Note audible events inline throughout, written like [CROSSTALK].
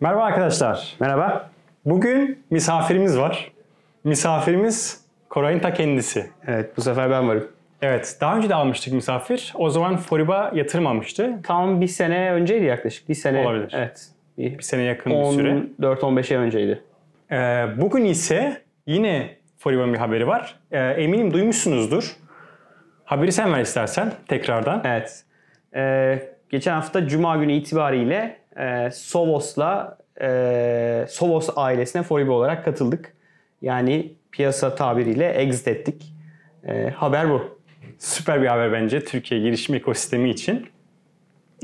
Merhaba arkadaşlar. Merhaba. Bugün misafirimiz var. Misafirimiz Koray'ın ta kendisi. Evet bu sefer ben varım. Evet, daha önce de almıştık misafir. O zaman Foriba yatırım almıştı. Tam bir sene önceydi yaklaşık. Bir sene. Olabilir. Evet. Bir Bir sene yakın bir süre. 14-15 ay önceydi. Ee, bugün ise yine Foriba'nın bir haberi var. Ee, eminim duymuşsunuzdur. Haberi sen ver istersen tekrardan. Evet. Ee, geçen hafta Cuma günü itibariyle e, Sovos'la e, Sovos ailesine Foriba olarak katıldık. Yani piyasa tabiriyle exit ettik. E, haber bu. Süper bir haber bence Türkiye girişim ekosistemi için.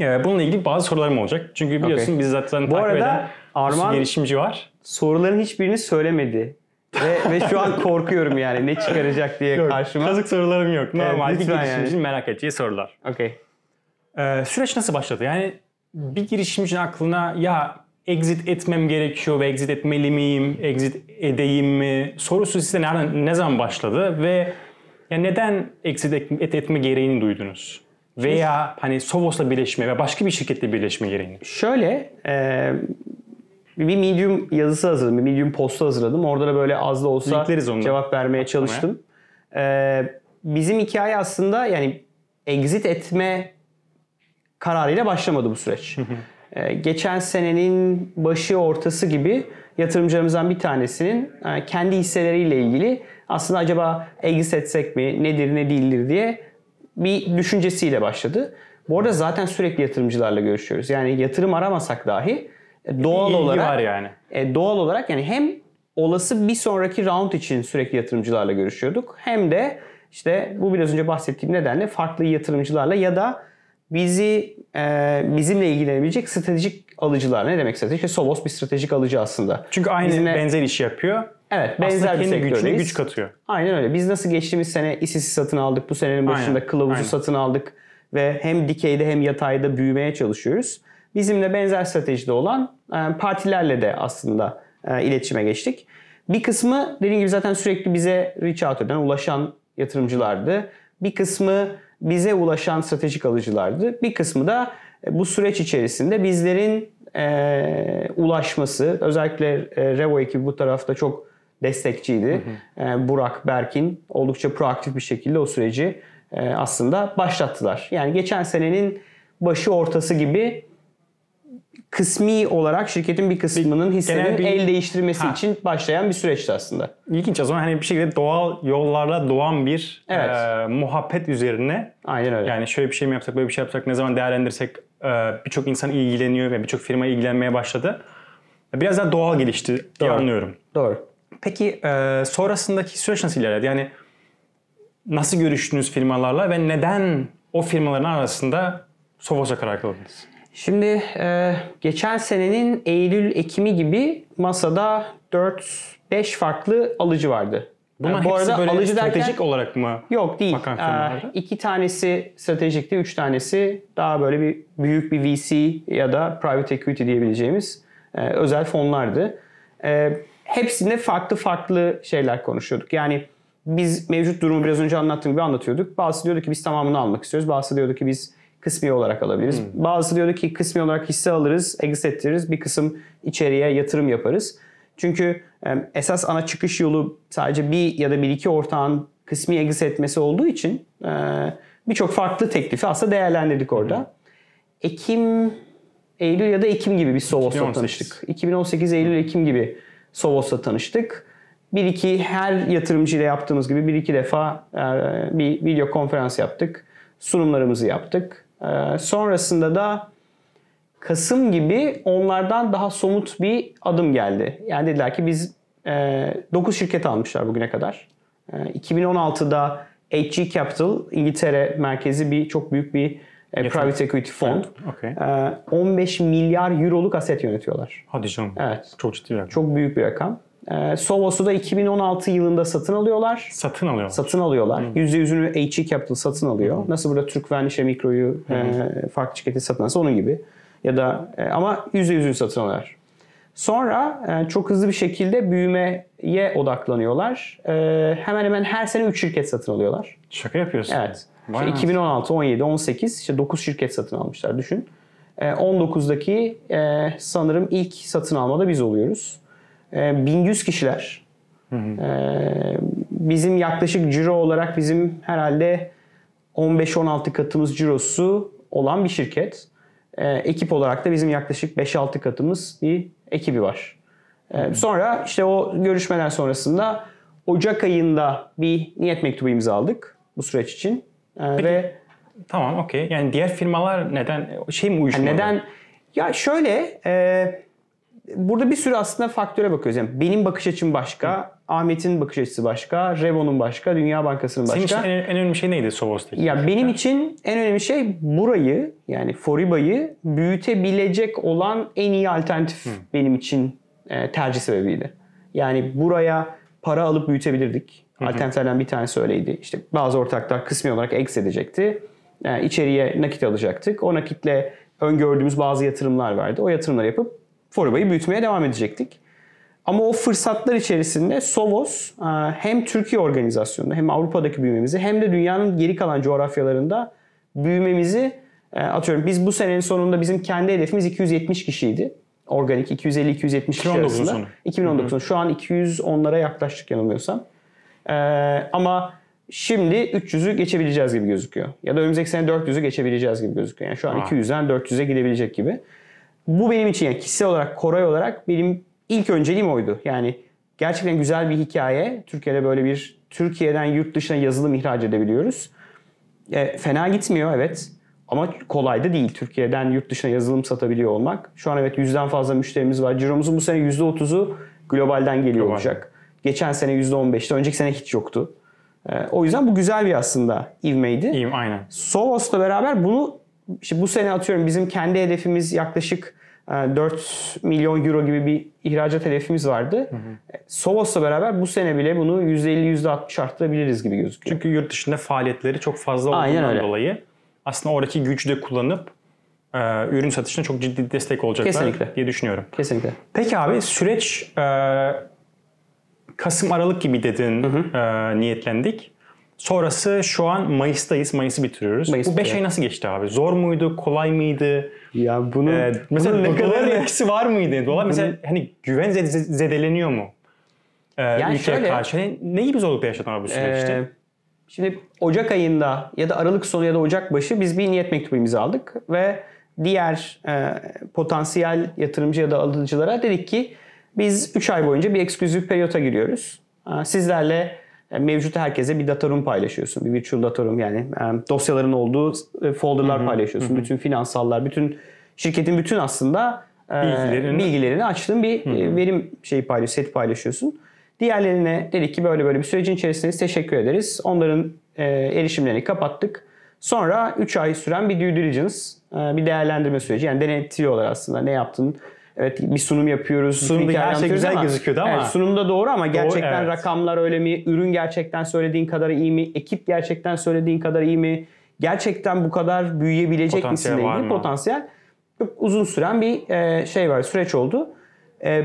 Ee, bununla ilgili bazı sorularım olacak. Çünkü biliyorsun Okey. biz zaten Bu takip arada eden bir Arman- girişimci var. Soruların hiçbirini söylemedi. ve, ve şu an korkuyorum yani ne çıkaracak diye Yok, karşıma. Kazık sorularım yok. Normal bir lütfen girişimcinin yani. merak edeceği sorular. Okey. Ee, süreç nasıl başladı? Yani bir girişimcinin aklına ya exit etmem gerekiyor ve exit etmeli miyim, exit edeyim mi sorusu size nereden, ne zaman başladı ve ya neden exit et, et- etme gereğini duydunuz? Veya hani Sovos'la birleşme ve başka bir şirketle birleşme gereğini. Şöyle e, bir Medium yazısı hazırladım. Bir Medium postu hazırladım. Orada da böyle az da olsa cevap vermeye çalıştım. E, bizim hikaye aslında yani exit etme kararıyla başlamadı bu süreç. E, geçen senenin başı ortası gibi yatırımcılarımızdan bir tanesinin e, kendi hisseleriyle ilgili aslında acaba exit etsek mi, nedir ne değildir diye bir düşüncesiyle başladı. Bu arada zaten sürekli yatırımcılarla görüşüyoruz. Yani yatırım aramasak dahi e, doğal İlgi olarak var yani. e, doğal olarak yani hem olası bir sonraki round için sürekli yatırımcılarla görüşüyorduk. Hem de işte bu biraz önce bahsettiğim nedenle farklı yatırımcılarla ya da bizi e, bizimle ilgilenebilecek stratejik alıcılar. Ne demek stratejik? Sovos bir stratejik alıcı aslında. Çünkü aynı Bizimle- benzer işi yapıyor. Evet, benzer Aslında bir kendi gücüne sektördeyiz. güç katıyor. Aynen öyle. Biz nasıl geçtiğimiz sene ISIS'i satın aldık. Bu senenin başında Aynen, kılavuzu aynen. satın aldık. Ve hem dikeyde hem yatayda büyümeye çalışıyoruz. Bizimle benzer stratejide olan e, partilerle de aslında e, iletişime geçtik. Bir kısmı dediğim gibi zaten sürekli bize reach out eden, ulaşan yatırımcılardı. Bir kısmı bize ulaşan stratejik alıcılardı. Bir kısmı da e, bu süreç içerisinde bizlerin e, ulaşması, özellikle e, Revo ekibi bu tarafta çok destekçiydi. E, Burak, Berkin oldukça proaktif bir şekilde o süreci e, aslında başlattılar. Yani geçen senenin başı ortası gibi kısmi olarak şirketin bir kısmının hisselerinin bir- el değiştirmesi Ha. için başlayan bir süreçti aslında. İlginç o zaman hani bir şekilde doğal yollarla doğan bir Evet. e, muhabbet üzerine Aynen öyle. Yani şöyle bir şey mi yapsak, böyle bir şey yapsak, ne zaman değerlendirsek e, birçok insan ilgileniyor ve birçok firma ilgilenmeye başladı. Biraz daha doğal gelişti diye anlıyorum. Doğru. Peki e, sonrasındaki süreç nasıl ilerledi? Yani nasıl görüştünüz firmalarla ve neden o firmaların arasında Sovos'a karar kıldınız? Şimdi e, geçen senenin Eylül-Ekim'i gibi masada 4-5 farklı alıcı vardı. Bunlar E, bu hepsi arada böyle alıcı stratejik derken olarak mı? yok değil. bakan E, firmaları? iki tanesi stratejikti, üç tanesi daha böyle bir büyük bir VC ya da private equity diyebileceğimiz e, özel fonlardı. E, hepsinde farklı farklı şeyler konuşuyorduk. Yani biz mevcut durumu biraz önce anlattığım gibi anlatıyorduk. Bazısı diyordu ki biz tamamını almak istiyoruz. Bazısı diyordu ki biz kısmi olarak alabiliriz. Bazısı diyordu ki kısmi olarak hisse alırız, exit ettiririz. Bir kısım içeriye yatırım yaparız. Çünkü esas ana çıkış yolu sadece bir ya da bir iki ortağın kısmi exit etmesi olduğu için e, birçok farklı teklifi aslında değerlendirdik orada. Ekim, Eylül ya da Ekim gibi bir Sovos'la 2018. tanıştık. 2018 Eylül Ekim gibi Sovos'la tanıştık. Bir iki her yatırımcıyla yaptığımız gibi bir iki defa e, bir video konferans yaptık. Sunumlarımızı yaptık. E, sonrasında da Kasım gibi onlardan daha somut bir adım geldi. Yani dediler ki biz e, 9 şirket almışlar bugüne kadar. E, 2016'da HG Capital İngiltere merkezi bir çok büyük bir e, private equity fond. Okey. E, 15 milyar euroluk aset yönetiyorlar. Hadi canım. Evet. Çok ciddi bir rakam. Çok büyük bir rakam. E, Sovos'u da 2016 yılında satın alıyorlar. Satın alıyor. Satın alıyorlar. %100'ünü HG Capital satın alıyor. Nasıl burada Türkven İşe Mikro'yu e, farklı şirketi satın alsa onun gibi. Ya da e, ama %100'ünü satın alıyorlar. Sonra e, çok hızlı bir şekilde büyümeye odaklanıyorlar. E, hemen hemen her sene 3 şirket satın alıyorlar. Şaka yapıyorsun. Evet. Vay İşte 2016, 17, 18 işte 9 şirket satın almışlar düşün. E, 19'daki e, sanırım ilk satın almada biz oluyoruz. E, 1100 kişiler. E, bizim yaklaşık ciro olarak bizim herhalde 15-16 katımız cirosu olan bir şirket. E, ekip olarak da bizim yaklaşık 5-6 katımız bir ekibi var. E, sonra işte o görüşmeler sonrasında Ocak ayında bir niyet mektubu imzaladık bu süreç için. E, ve Tamam okey. Yani diğer firmalar neden şey mi yani uyuşmadı? neden? Ya şöyle e, burada bir sürü aslında faktöre bakıyoruz. Yani benim bakış açım başka, Ahmet'in bakış açısı başka, Revo'nun başka, Dünya Bankası'nın başka. Senin için en, en önemli şey neydi Sovos'taki? Ya benim için en önemli şey burayı yani Foriba'yı büyütebilecek olan en iyi alternatif benim için e, tercih sebebiydi. Yani buraya para alıp büyütebilirdik. Alternatiflerden bir tanesi öyleydi. İşte bazı ortaklar kısmi olarak ex edecekti. E, içeriye nakit alacaktık. O nakitle öngördüğümüz bazı yatırımlar vardı. O yatırımları yapıp Foriba'yı büyütmeye devam edecektik. Ama o fırsatlar içerisinde Sovos e, hem Türkiye organizasyonunda hem Avrupa'daki büyümemizi hem de dünyanın geri kalan coğrafyalarında büyümemizi e, atıyorum. Biz bu senenin sonunda bizim kendi hedefimiz 270 kişiydi. Organik 250-270 kişi 2019'un arasında. sonu. 2019'un şu an 210'lara yaklaştık yanılmıyorsam. E, ama şimdi 300'ü geçebileceğiz gibi gözüküyor. Ya da önümüzdeki sene 400'ü geçebileceğiz gibi gözüküyor. Yani şu an Vay. 200'den 400'e gidebilecek gibi. Bu benim için yani kişisel olarak, Koray olarak benim ilk önceliğim oydu. Yani gerçekten güzel bir hikaye. Türkiye'de böyle bir Türkiye'den yurt dışına yazılım ihraç edebiliyoruz. E, fena gitmiyor evet. Ama kolay da değil. Türkiye'den yurt dışına yazılım satabiliyor olmak. Şu an evet yüzden fazla müşterimiz var. Ciromuzun bu sene %30'u globalden geliyor Global. olacak. Geçen sene %15'ti. Önceki sene hiç yoktu. E, o yüzden bu güzel bir aslında ivmeydi. İyiyim aynen. Sovos'la beraber bunu işte bu sene atıyorum bizim kendi hedefimiz yaklaşık e, 4 milyon euro gibi bir ihracat hedefimiz vardı. E, Sovos'la beraber bu sene bile bunu %50 %60 arttırabiliriz gibi gözüküyor. Çünkü yurt dışında faaliyetleri çok fazla Aynen olduğundan öyle. dolayı aslında oradaki gücü de kullanıp e, ürün satışına çok ciddi destek olacaklar Kesinlikle. diye düşünüyorum. Kesinlikle. Peki abi süreç e, Kasım Aralık gibi dedin e, niyetlendik. Sonrası şu an Mayıs'tayız. Mayıs'ı bitiriyoruz. Mayıs Bu 5 bitiyor. ay nasıl geçti abi? Zor muydu? Kolay mıydı? Ya bunu E, mesela bunun ne kadar [LAUGHS] etkisi var mıydı? Dolar mesela hani güven zede- zedeleniyor mu? E, ülkeye şöyle- karşı. Hani ne gibi zorluklar yaşadın abi bu süreçte? Ee, şimdi Ocak ayında ya da Aralık sonu ya da Ocak başı biz bir niyet mektubu imzaladık ve diğer e, potansiyel yatırımcı ya da alıcılara dedik ki biz 3 ay boyunca bir ekskluzif periyota giriyoruz. E, Sizlerle e, mevcut herkese bir data room paylaşıyorsun. Bir virtual data room yani dosyaların olduğu e, folderlar paylaşıyorsun. Bütün finansallar, bütün şirketin bütün aslında e, Bilgilerini- bilgilerini açtığın bir e, verim şeyi paylaş, set paylaşıyorsun. Diğerlerine dedik ki böyle böyle bir sürecin içerisindeyiz. Teşekkür ederiz. Onların erişimlerini kapattık. Sonra 3 ay süren bir due diligence, bir değerlendirme süreci. Yani denetliyorlar aslında ne yaptın. Evet bir sunum yapıyoruz. Sunumda her şey güzel gözüküyordu ama- Evet, sunumda doğru ama gerçekten evet. rakamlar öyle mi? Ürün gerçekten söylediğin kadar iyi mi? Ekip gerçekten söylediğin kadar iyi mi? Gerçekten bu kadar büyüyebilecek Potansiyel misin? var mı? Potansiyel. Çok uzun süren bir e, şey var, süreç oldu. E,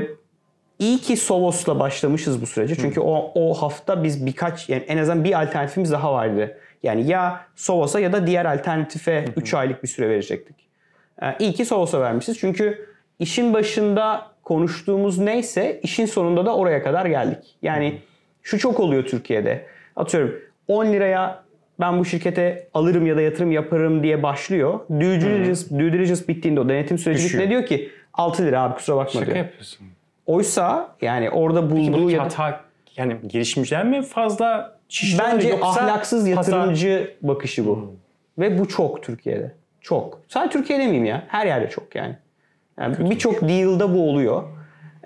İyi ki Sovos'la başlamışız bu sürece. Çünkü o, o hafta biz birkaç yani en azından bir alternatifimiz daha vardı. Yani ya Sovos'a ya da diğer alternatife 3 aylık bir süre verecektik. Ee, iyi ki Sovos'a vermişiz. Çünkü işin başında konuştuğumuz neyse işin sonunda da oraya kadar geldik. Yani şu çok oluyor Türkiye'de. Atıyorum 10 liraya ben bu şirkete alırım ya da yatırım yaparım diye başlıyor. Due diligence, due diligence bittiğinde o denetim süreci bittiğinde diyor ki 6 lira abi kusura bakma Şaka diyor. yapıyorsun. Oysa yani orada bulduğu ya da hata yani girişimciler mi fazla şişiyor bence yoksa ahlaksız yatırımcı bakışı bu. Ve bu çok Türkiye'de. Çok. Sadece Türkiye'de miyim ya? Her yerde çok yani. Yani Birçok deal'da bu oluyor.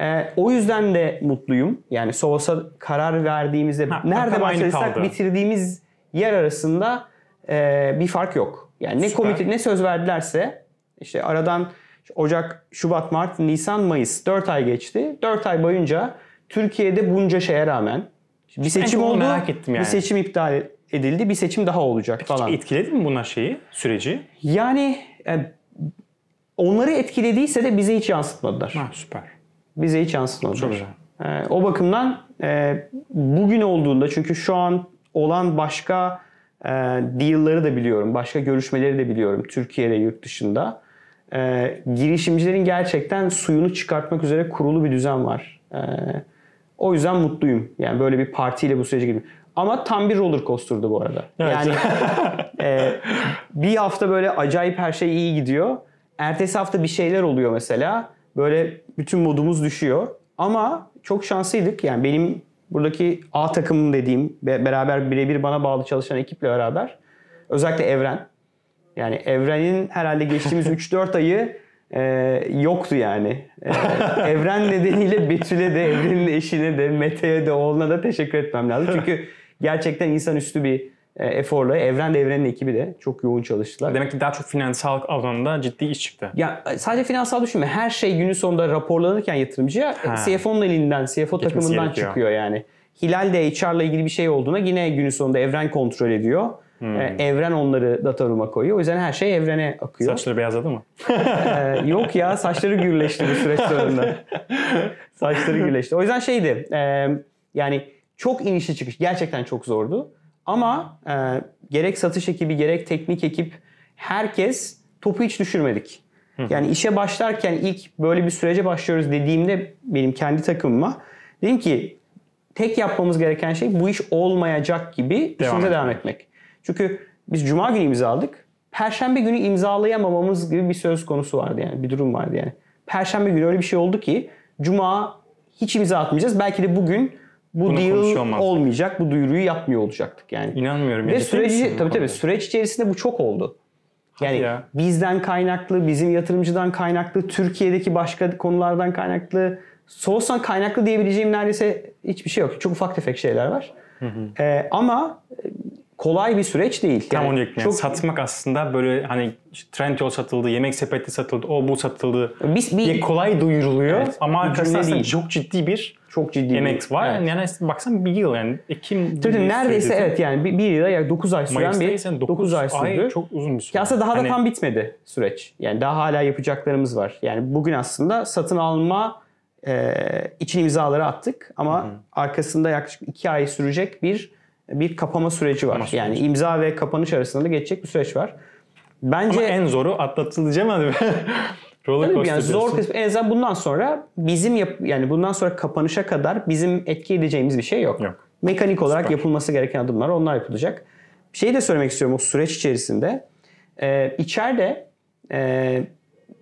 Ee, o yüzden de mutluyum. Yani Sovos'a karar verdiğimizde Ha, nerede başladıysak bitirdiğimiz yer arasında e, bir fark yok. Yani ne Süper. komite ne söz verdilerse işte aradan Ocak, Şubat, Mart, Nisan, Mayıs 4 ay geçti. 4 ay boyunca Türkiye'de bunca şeye rağmen bir seçim oldu. merak ettim yani. Bir seçim iptal edildi. Bir seçim daha olacak falan. Etkiledi mi bunlar şeyi, süreci? Yani e, onları etkilediyse de bize hiç yansıtmadılar. Ha süper. Bize hiç yansıtmadılar. Çok güzel. E, o bakımdan e, bugün olduğunda çünkü şu an olan başka e, deal'ları da biliyorum. Başka görüşmeleri de biliyorum Türkiye'de yurt dışında. e, girişimcilerin gerçekten suyunu çıkartmak üzere kurulu bir düzen var. E, o yüzden mutluyum. Yani böyle bir partiyle bu sürece girdim. Ama tam bir roller coaster'dı bu arada. Evet. Yani [LAUGHS] e, bir hafta böyle acayip her şey iyi gidiyor. Ertesi hafta bir şeyler oluyor mesela. Böyle bütün modumuz düşüyor. Ama çok şanslıydık. Yani benim buradaki A takımım dediğim be- beraber birebir bana bağlı çalışan ekiple beraber özellikle Evren. Yani Evren'in herhalde geçtiğimiz [LAUGHS] 3-4 ayı e, yoktu yani. E, [LAUGHS] Evren nedeniyle Betül'e de, Evren'in eşine de, Mete'ye de, oğluna da teşekkür etmem lazım. Çünkü gerçekten insanüstü bir eforla Evren de Evren'in ekibi de çok yoğun çalıştılar. Demek ki daha çok finansal alanında ciddi iş çıktı. Ya sadece finansal düşünme. Her şey günün sonunda raporlanırken yatırımcıya Ha. CFO'nun elinden, CFO takımından gerekiyor. çıkıyor yani. Hilal de HR'la ilgili bir şey olduğuna yine günün sonunda Evren kontrol ediyor. Ee, Evren onları data room'a koyuyor. O yüzden her şey Evren'e akıyor. Saçları beyazladı mı? Ee, [LAUGHS] yok ya saçları gürleşti bu süreç sonunda. saçları gürleşti. O yüzden şeydi e, yani çok inişli çıkış gerçekten çok zordu. Ama e, gerek satış ekibi gerek teknik ekip herkes topu hiç düşürmedik. Yani işe başlarken ilk böyle bir sürece başlıyoruz dediğimde benim kendi takımıma dedim ki tek yapmamız gereken şey bu iş olmayacak gibi işimize etmek. devam etmek. Çünkü biz cuma günü imzaladık. Perşembe günü imzalayamamamız gibi bir söz konusu vardı yani. Bir durum vardı yani. Perşembe günü öyle bir şey oldu ki cuma hiç imza atmayacağız. Belki de bugün bu Bunu deal olmayacak. Bu duyuruyu yapmıyor olacaktık yani. İnanmıyorum. Ve süreci tabii tabii süreç içerisinde bu çok oldu. Yani ya. bizden kaynaklı, bizim yatırımcıdan kaynaklı, Türkiye'deki başka konulardan kaynaklı, Soğuz'dan kaynaklı diyebileceğim neredeyse hiçbir şey yok. Çok ufak tefek şeyler var. Ee, ama kolay bir süreç değil. Tam Yani onu. Yani satmak aslında böyle hani işte Trendyol satıldı, yemek sepeti satıldı, o bu satıldı. Biz bir diye kolay duyuruluyor Evet, ama bir arkasında değil. çok ciddi bir çok ciddi emek bir- var. Evet. Yani baksan bir yıl yani Ekim Tabii diye neredeyse söyledin. evet yani bir, bir yıla yani 9 ay süren bir Mayıs'taysan 9, 9 ay sürdü. çok uzun bir süre. Ki aslında daha da Hani tam bitmedi süreç. Yani daha hala yapacaklarımız var. Yani bugün aslında satın alma e, için imzaları attık ama arkasında yaklaşık 2 ay sürecek bir bir kapama süreci var. Kapama Yani süreci. imza ve kapanış arasında da geçecek bir süreç var. Bence Ama en zoru atlatılacağım hadi. [LAUGHS] Roller Tabii yani zor kısmı en azından bundan sonra bizim yap, yani bundan sonra kapanışa kadar bizim etki edeceğimiz bir şey yok. Yok. Mekanik olarak Süper. yapılması gereken adımlar onlar yapılacak. Bir şey de söylemek istiyorum o süreç içerisinde. Ee, içeride e,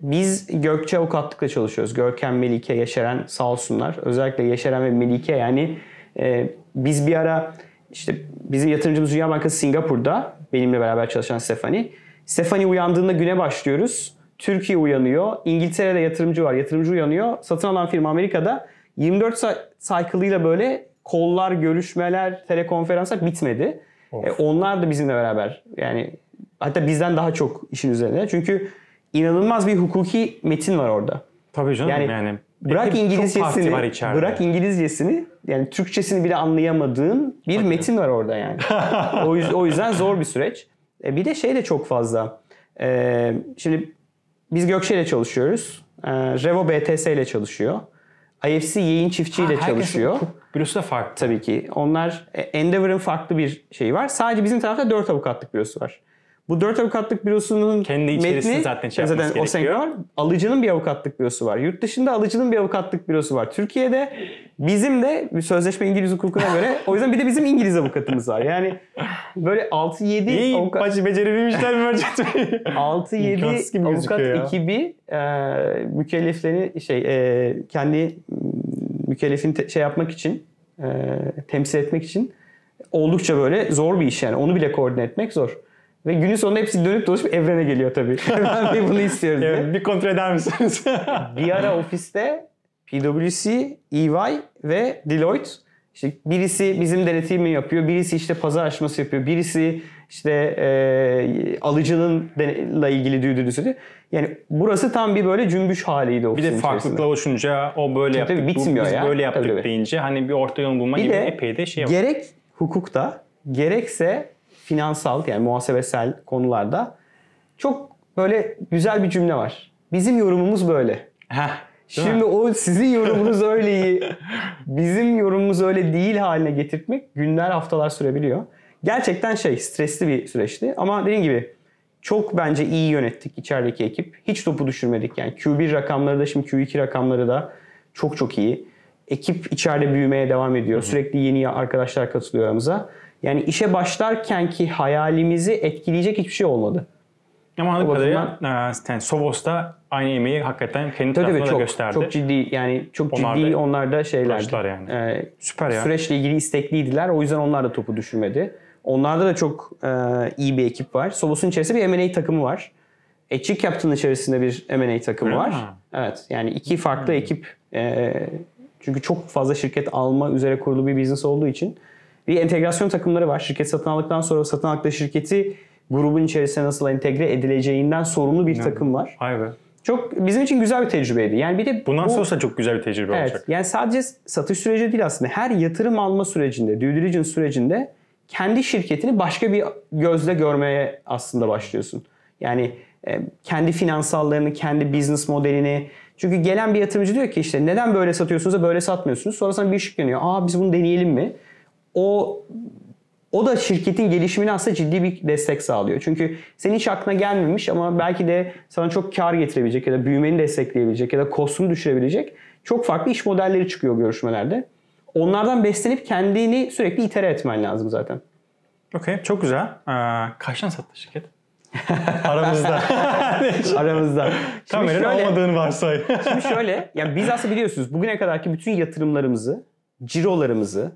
biz Gökçe Avukatlık'la çalışıyoruz. Görkem, Melike, Yeşeren sağ olsunlar. Özellikle Yeşeren ve Melike yani e, biz bir ara işte bizim yatırımcımız Dünya Bankası Singapur'da benimle beraber çalışan Stefani. Stefani uyandığında güne başlıyoruz. Türkiye uyanıyor. İngiltere'de yatırımcı var. Yatırımcı uyanıyor. Satın alan firma Amerika'da 24 saat cycle'ıyla böyle kollar, görüşmeler, telekonferanslar bitmedi. Of. E, onlar da bizimle beraber yani hatta bizden daha çok işin üzerinde. Çünkü inanılmaz bir hukuki metin var orada. Tabii canım Yani, yani. bırak İngilizcesini, var bırak İngilizcesini yani Türkçesini bile anlayamadığın bir metin var orada yani. [LAUGHS] o, yüz- o yüzden zor bir süreç. E, bir de şey de çok fazla. E, şimdi biz Gökçe ile çalışıyoruz. E, Revo BTS ile çalışıyor. IFC yayın çiftçi ile çalışıyor. Bürosu da farklı. Tabii ki. Onlar e, Endeavor'ın farklı bir şeyi var. Sadece bizim tarafta 4 avukatlık bürosu var. Bu 4 avukatlık bürosunun Kendi içerisinde metni, zaten şey zaten o gerekiyor. var. Alıcının bir avukatlık bürosu var. Yurt dışında alıcının bir avukatlık bürosu var. Türkiye'de bizim de bir sözleşme İngiliz hukukuna göre o yüzden bir de bizim İngiliz avukatımız var. Yani böyle 6-7 İyi avukat bacı becerebilmişler 6-7 [LAUGHS] İmkansız gibi avukat gözüküyor ya. ekibi e, mükelleflerini şey e, kendi mükellefini te- şey yapmak için e, temsil etmek için oldukça böyle zor bir iş yani. Onu bile koordine etmek zor. Ve günün sonunda hepsi dönüp dolaşıp evrene geliyor tabii. ben [LAUGHS] [LAUGHS] de bunu istiyoruz diye. Evet, bir kontrol eder misiniz? [LAUGHS] Bir ara ofiste PwC, EY ve Deloitte işte birisi bizim denetimi yapıyor, birisi işte pazar aşması yapıyor, birisi işte e, alıcının la ilgili diligence Yani burası tam bir böyle cümbüş haliydi bir ofisin de farklılıklar içerisinde. oluşunca o böyle yaptık, tabii bitmiyor biz ya. böyle yaptık Tabii, tabii. deyince hani bir orta yol bulma Bir gibi de epey de şey var. gerek hukukta gerekse finansal yani muhasebesel konularda çok böyle güzel bir cümle var. Bizim yorumumuz böyle. Heh? Şimdi o sizin yorumunuz öyleyi bizim yorumumuz öyle değil haline getirtmek günler haftalar sürebiliyor. Gerçekten şey stresli bir süreçti ama dediğim gibi çok bence iyi yönettik içerideki ekip. Hiç topu düşürmedik. Yani Q1 rakamları da şimdi Q2 rakamları da çok çok iyi. Ekip içeride büyümeye devam ediyor. Sürekli yeni arkadaşlar katılıyor aramıza. Yani işe başlarkenki hayalimizi etkileyecek hiçbir şey olmadı. Ama anladığım kadarıyla e, yani Sovos'ta aynı emeği hakikaten kendi Tabii tarafına tabii da çok, gösterdi. çok ciddi yani çok Onlar ciddi da onlar da şeyler. uğraştılar yani. Ee, Süper ya. Süreçle ilgili istekliydiler. O yüzden onlar da topu düşürmedi. Onlarda da çok e, iyi bir ekip var. Sobos'un içerisinde bir M&A takımı var. Etçi Captain'ın içerisinde bir M&A takımı Öyle var. mi? Evet. Yani iki farklı ekip. e, çünkü çok fazla şirket alma üzere kurulu bir business olduğu için bir entegrasyon takımları var. Şirket satın aldıktan sonra satın aldıkları şirketi grubun içerisine nasıl entegre edileceğinden sorumlu bir takım var. Be. Çok bizim için güzel bir tecrübeydi. Yani bir de Bundan bu- sonrası çok güzel bir tecrübe Evet. olacak. Yani sadece satış süreci değil aslında. Her yatırım alma sürecinde, due diligence sürecinde kendi şirketini başka bir gözle görmeye aslında başlıyorsun. Yani e, kendi finansallarını, kendi business modelini. Çünkü gelen bir yatırımcı diyor ki işte neden böyle satıyorsunuz da böyle satmıyorsunuz? Sonra sana bir ışık yanıyor. Aa biz bunu deneyelim mi? O o da şirketin gelişimine aslında ciddi bir destek sağlıyor. Çünkü senin hiç aklına gelmemiş ama belki de sana çok kar getirebilecek ya da büyümeni destekleyebilecek ya da kostunu düşürebilecek çok farklı iş modelleri çıkıyor görüşmelerde. Onlardan beslenip kendini sürekli itere etmen lazım zaten. Okey. Çok güzel. Ee, kaçtan sattı şirket? [LAUGHS] Aramızda. [LAUGHS] Aramızda. Kameranın olmadığını varsay. şimdi şöyle, yani biz aslında biliyorsunuz bugüne kadarki bütün yatırımlarımızı, cirolarımızı,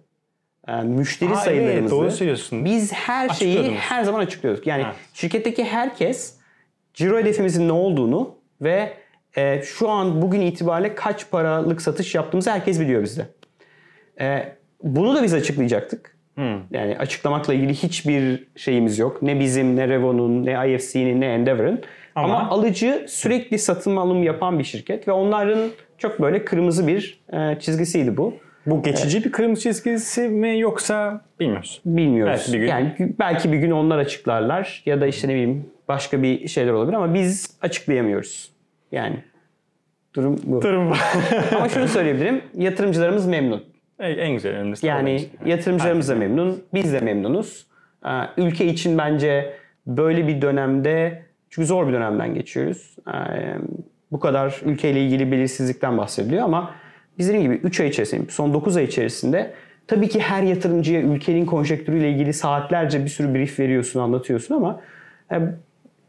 e, müşteri Aa, sayılarımızı evet, doğru söylüyorsun. biz her şeyi her zaman açıklıyorduk. Yani Ha. şirketteki herkes ciro hedefimizin ne olduğunu ve e, şu an bugün itibariyle kaç paralık satış yaptığımızı herkes biliyor bizde. E, bunu da biz açıklayacaktık. Hmm. Yani açıklamakla ilgili hiçbir şeyimiz yok. Ne bizim, ne Revo'nun, ne IFC'nin, ne Endeavor'ın. Ama, Ama- alıcı sürekli satın alım yapan bir şirket ve onların çok böyle kırmızı bir e, çizgisiydi bu. Bu geçici bir kırmızı çizgisi mi yoksa bilmiyoruz. Bilmiyoruz. Belki bir gün. Yani belki bir gün onlar açıklarlar ya da işte ne bileyim başka bir şeyler olabilir ama biz açıklayamıyoruz. Yani durum bu. Durum [LAUGHS] ama şunu söyleyebilirim. Yatırımcılarımız memnun. en güzel önemlisi. Yani yatırımcılarımız da memnun. Biz de memnunuz. Ülke için bence böyle bir dönemde çünkü zor bir dönemden geçiyoruz. Bu kadar ülkeyle ilgili belirsizlikten bahsediliyor ama biz dediğim gibi 3 ay içerisinde, son 9 ay içerisinde tabii ki her yatırımcıya ülkenin konjektürüyle ilgili saatlerce bir sürü brief veriyorsun, anlatıyorsun ama e,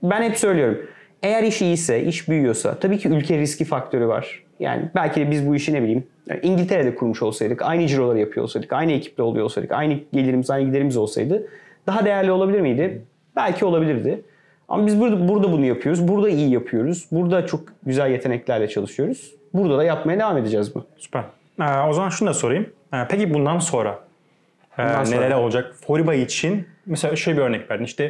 ben hep söylüyorum. Eğer iş iyiyse, iş büyüyorsa tabii ki ülke riski faktörü var. Yani belki de biz bu işi ne bileyim yani İngiltere'de kurmuş olsaydık, aynı ciroları yapıyor olsaydık, aynı ekiple oluyor olsaydık, aynı gelirimiz, aynı giderimiz olsaydı daha değerli olabilir miydi? Belki olabilirdi. Ama biz burada, burada bunu yapıyoruz. Burada iyi yapıyoruz. Burada çok güzel yeteneklerle çalışıyoruz. Burada da yapmaya devam edeceğiz bu. Süper. Ee, o zaman şunu da sorayım. Ee, peki bundan sonra, e, Bundan neler olacak? Foriba için mesela şöyle bir örnek verdin. İşte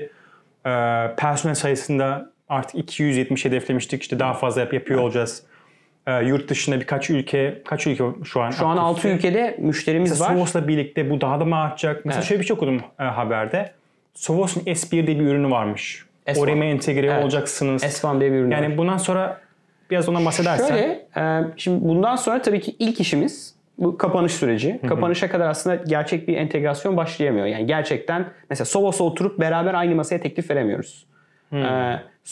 e, personel sayısında artık 270 hedeflemiştik. İşte daha fazla yap, yapıyor olacağız. E, yurt dışında birkaç ülke, kaç ülke şu an? Şu an aktif? 6 ülkede müşterimiz var. Sovos'la birlikte bu daha da mı artacak? Mesela Evet. şöyle bir şey okudum e, haberde. Sovos'un S1 diye bir ürünü varmış. S1. Oraya entegre Evet. olacaksınız? S1 diye bir ürün var. yani bundan sonra biraz ondan bahsedersen. Şöyle, e, şimdi bundan sonra tabii ki ilk işimiz bu kapanış süreci. Kapanışa kadar aslında gerçek bir entegrasyon başlayamıyor. Yani gerçekten mesela Sovos'a oturup beraber aynı masaya teklif veremiyoruz. E,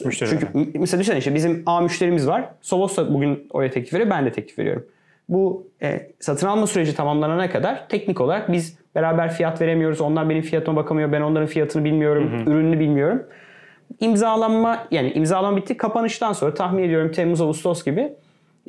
Müşterilere. çünkü mesela düşünsene işte bizim A müşterimiz var. Sovos da bugün oraya teklif veriyor, ben de teklif veriyorum. Bu e, satın alma süreci tamamlanana kadar teknik olarak biz beraber fiyat veremiyoruz. Onlar benim fiyatıma bakamıyor, ben onların fiyatını bilmiyorum, ürününü bilmiyorum imzalanma yani imzalanma bitti. Kapanıştan sonra tahmin ediyorum Temmuz Ağustos gibi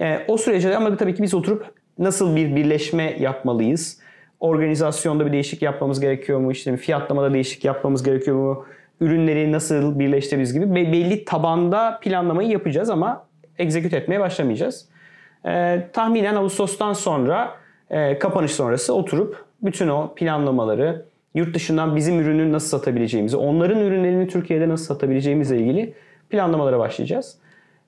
e, o sürece ama tabii ki biz oturup nasıl bir birleşme yapmalıyız? Organizasyonda bir değişik yapmamız gerekiyor mu? İşte fiyatlamada değişik yapmamız gerekiyor mu? Ürünleri nasıl birleştiririz gibi be- belli tabanda planlamayı yapacağız ama execute etmeye başlamayacağız. E, tahminen Ağustos'tan sonra e, kapanış sonrası oturup bütün o planlamaları, yurt dışından bizim ürünü nasıl satabileceğimizi, onların ürünlerini Türkiye'de nasıl satabileceğimizle ilgili planlamalara başlayacağız.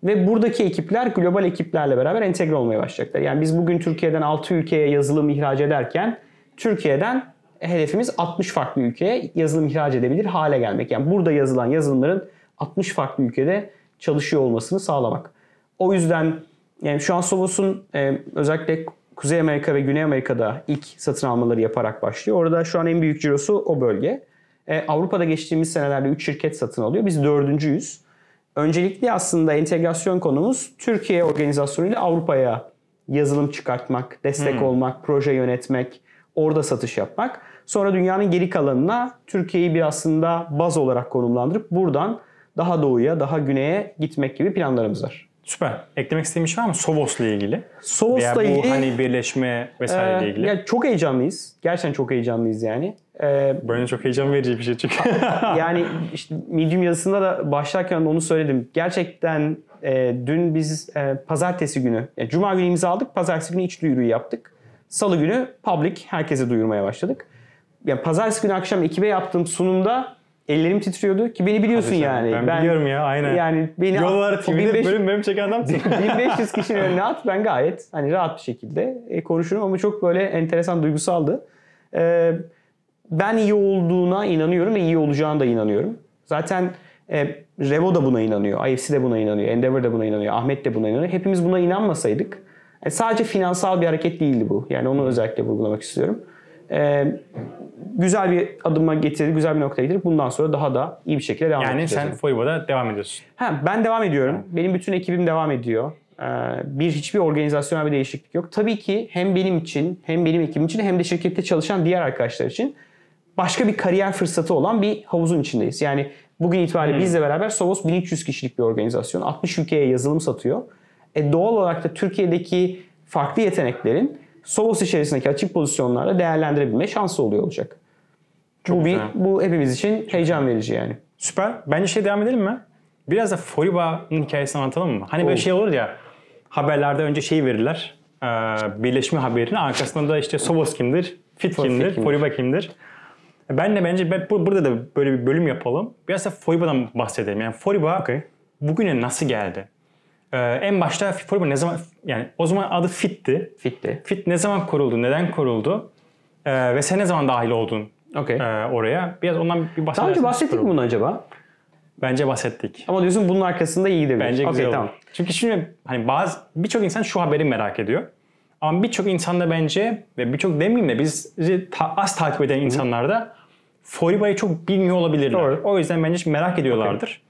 Ve buradaki ekipler global ekiplerle beraber entegre olmaya başlayacaklar. Yani biz bugün Türkiye'den 6 ülkeye yazılım ihraç ederken Türkiye'den hedefimiz 60 farklı ülkeye yazılım ihraç edebilir hale gelmek. Yani burada yazılan yazılımların 60 farklı ülkede çalışıyor olmasını sağlamak. O yüzden yani şu an Sovos'un e, özellikle Kuzey Amerika ve Güney Amerika'da ilk satın almaları yaparak başlıyor. Orada şu an en büyük cirosu o bölge. E, Avrupa'da geçtiğimiz senelerde 3 şirket satın alıyor. Biz dördüncüyüz. Öncelikli aslında entegrasyon konumuz Türkiye organizasyonuyla Avrupa'ya yazılım çıkartmak, destek olmak, proje yönetmek, orada satış yapmak. Sonra dünyanın geri kalanına Türkiye'yi bir aslında baz olarak konumlandırıp buradan daha doğuya, daha güneye gitmek gibi planlarımız var. Süper. Eklemek istediğim bir şey var mı? Sovos'la ilgili. Sovos'la bu ilgili hani birleşme vesaireyle e, ilgili. ya çok heyecanlıyız. Gerçekten çok heyecanlıyız yani. E, Böyle çok heyecan verici bir şey çünkü. [LAUGHS] yani işte Medium yazısında da başlarken onu söyledim. Gerçekten e, dün biz e, pazartesi günü, yani Cuma günü imza aldık, pazartesi günü iç duyuruyu yaptık. Salı günü public herkese duyurmaya başladık. Yani pazartesi günü akşam ekibe yaptığım sunumda ellerim titriyordu ki beni biliyorsun Hadi yani. Ben, biliyorum ya aynen. Yani beni Yollar TV'de 1500 bölüm bölüm çeken adamsın. [LAUGHS] 1500 kişinin önüne at ben gayet hani rahat bir şekilde e, konuşurum ama çok böyle enteresan duygusaldı. E, ben iyi olduğuna inanıyorum ve iyi olacağına da inanıyorum. Zaten e, Revo da buna inanıyor, IFC de buna inanıyor, Endeavor da buna inanıyor, Ahmet de buna inanıyor. Hepimiz buna inanmasaydık e, sadece finansal bir hareket değildi bu. Yani onu özellikle vurgulamak istiyorum. E, güzel bir adıma getirdi, güzel bir noktaya getirip bundan sonra daha da iyi bir şekilde devam yani edeceğiz. sen Foibo'da devam ediyorsun. Ha, ben devam ediyorum. Benim bütün ekibim devam ediyor. Ee, bir hiçbir organizasyonel bir değişiklik yok. Tabii ki hem benim için hem benim ekibim için hem de şirkette çalışan diğer arkadaşlar için başka bir kariyer fırsatı olan bir havuzun içindeyiz. Yani bugün itibariyle bizle beraber Sovos 1300 kişilik bir organizasyon. 60 ülkeye yazılım satıyor. E doğal olarak da Türkiye'deki farklı yeteneklerin Sovos içerisindeki açık pozisyonlarda değerlendirebilme şansı oluyor olacak. bu, bir, bu hepimiz için heyecan verici yani. Süper. Bence şey devam edelim mi? Biraz da Foriba'nın hikayesini anlatalım mı? Hani böyle Olur. şey olur ya haberlerde önce şey verirler. E, birleşme haberini arkasında da işte Sovos kimdir, Fit kimdir, kimdir? Foriba kimdir? Ben de bence ben, bu- burada da böyle bir bölüm yapalım. Biraz da Foriba'dan bahsedelim. Yani Foriba Okey. bugüne nasıl geldi? E, en başta Foriba ne zaman yani o zaman adı Fit'ti. Fitti. Fit ne zaman kuruldu, neden kuruldu? E, ve sen ne zaman dahil oldun Okey. e, oraya? Biraz ondan bir bahsedersen. Daha önce bahsettik mi bunu acaba? Bence bahsettik. Ama diyorsun bunun arkasında iyi gidebilir. Bence güzel olur. tamam. Çünkü şimdi hani bazı birçok insan şu haberi merak ediyor. Ama birçok insan da bence ve birçok demeyeyim de bizi ta- az takip eden insanlar da Foriba'yı çok bilmiyor olabilirler. Doğru. O yüzden bence merak ediyorlardır.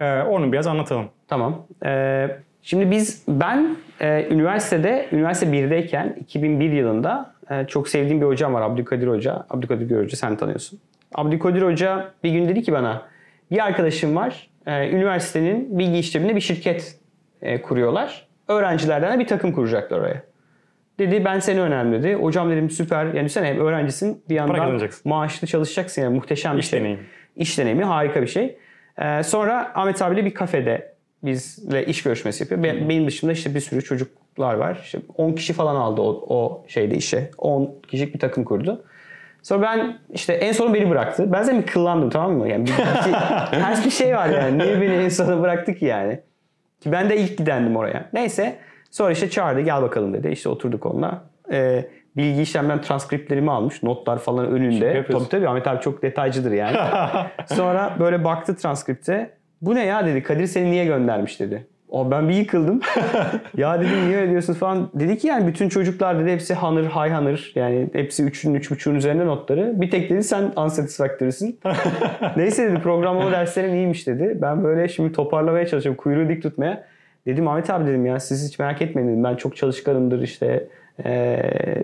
Ee, onu biraz anlatalım. Tamam. Ee, şimdi biz ben e, üniversitede üniversite 1'deyken 2001 yılında e, çok sevdiğim bir hocam var Abdülkadir Hoca. Abdülkadir Gür Hoca sen tanıyorsun. Abdülkadir Hoca bir gün dedi ki bana bir arkadaşım var. e, üniversitenin bilgi işleminde bir şirket e, kuruyorlar. Öğrencilerden de bir takım kuracaklar oraya. Dedi ben seni önemli dedi. Hocam dedim süper. Yani düşünsene hem öğrencisin bir yandan maaşlı çalışacaksın yani muhteşem bir İş şey. deneyimi. İş deneyimi harika bir şey. Ee, sonra Ahmet abiyle bir kafede bizle iş görüşmesi yapıyor. Ben- benim dışımda işte bir sürü çocuklar var. İşte 10 kişi falan aldı o, o şeyde işe. 10 kişilik bir takım kurdu. Sonra ben işte en son beni bıraktı. Ben zaten bir kıllandım tamam mı? Yani bir, bir şey, [LAUGHS] ters bir şey var yani. Niye beni en sona bıraktı ki yani? Ki ben de ilk gidendim oraya. Neyse. Sonra işte çağırdı gel bakalım dedi. İşte oturduk onunla. Ee, bilgi işlemden transkriptlerimi almış. Notlar falan önünde. yapıyorsun. Tabii tabii Ahmet abi çok detaycıdır yani. [LAUGHS] Sonra böyle baktı transkripte. Bu ne ya dedi. Kadir seni niye göndermiş dedi. O ben bir yıkıldım. [LAUGHS] ya dedim niye öyle diyorsun falan. Dedi ki yani bütün çocuklar dedi hepsi hanır, high hanır. Yani hepsi 3'ün 3.5'ün üzerinde notları. Bir tek dedi sen unsatisfactory'sin. [LAUGHS] Neyse dedi programlama derslerin iyiymiş dedi. Ben böyle şimdi toparlamaya çalışıyorum. Kuyruğu dik tutmaya. Dedim Ahmet abi dedim ya siz hiç merak etmeyin dedim. Ben çok çalışkanımdır işte. Eee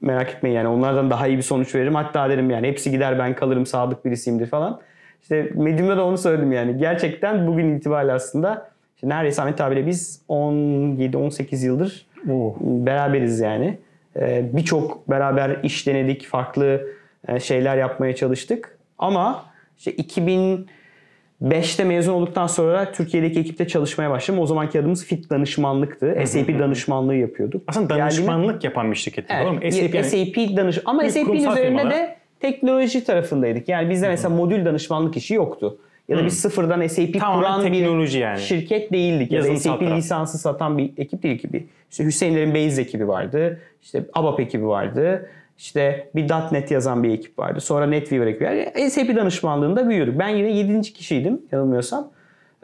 merak etmeyin yani onlardan daha iyi bir sonuç veririm. Hatta derim yani hepsi gider ben kalırım sadık birisiyimdir falan. İşte Medium'da da onu söyledim yani. Gerçekten bugün itibariyle aslında işte neredeyse Ahmet abiyle biz 17-18 yıldır beraberiz yani. Ee, Birçok beraber iş denedik, farklı e, şeyler yapmaya çalıştık. Ama işte 2005'te mezun olduktan sonra Türkiye'deki ekipte çalışmaya başladım. O zamanki adımız Fit Danışmanlıktı. SAP danışmanlığı yapıyorduk. Aslında danışmanlık yapan bir şirket. Evet, Doğru mu? SAP, yani- danış ama kurumsal üzerinde firmalar. de teknoloji tarafındaydık. Yani bizde mesela modül danışmanlık işi yoktu. Ya da biz sıfırdan SAP Tamamen kuran teknoloji bir yani. şirket değildik. Ya da SAP taraf. lisansı satan bir ekip değil gibi. İşte Hüseyinlerin Beyz ekibi vardı. İşte ABAP ekibi vardı. İşte bir .NET yazan bir ekip vardı. Sonra NetWeaver ekibi. Yani SAP danışmanlığında büyüyorduk. Ben yine 7. kişiydim yanılmıyorsam.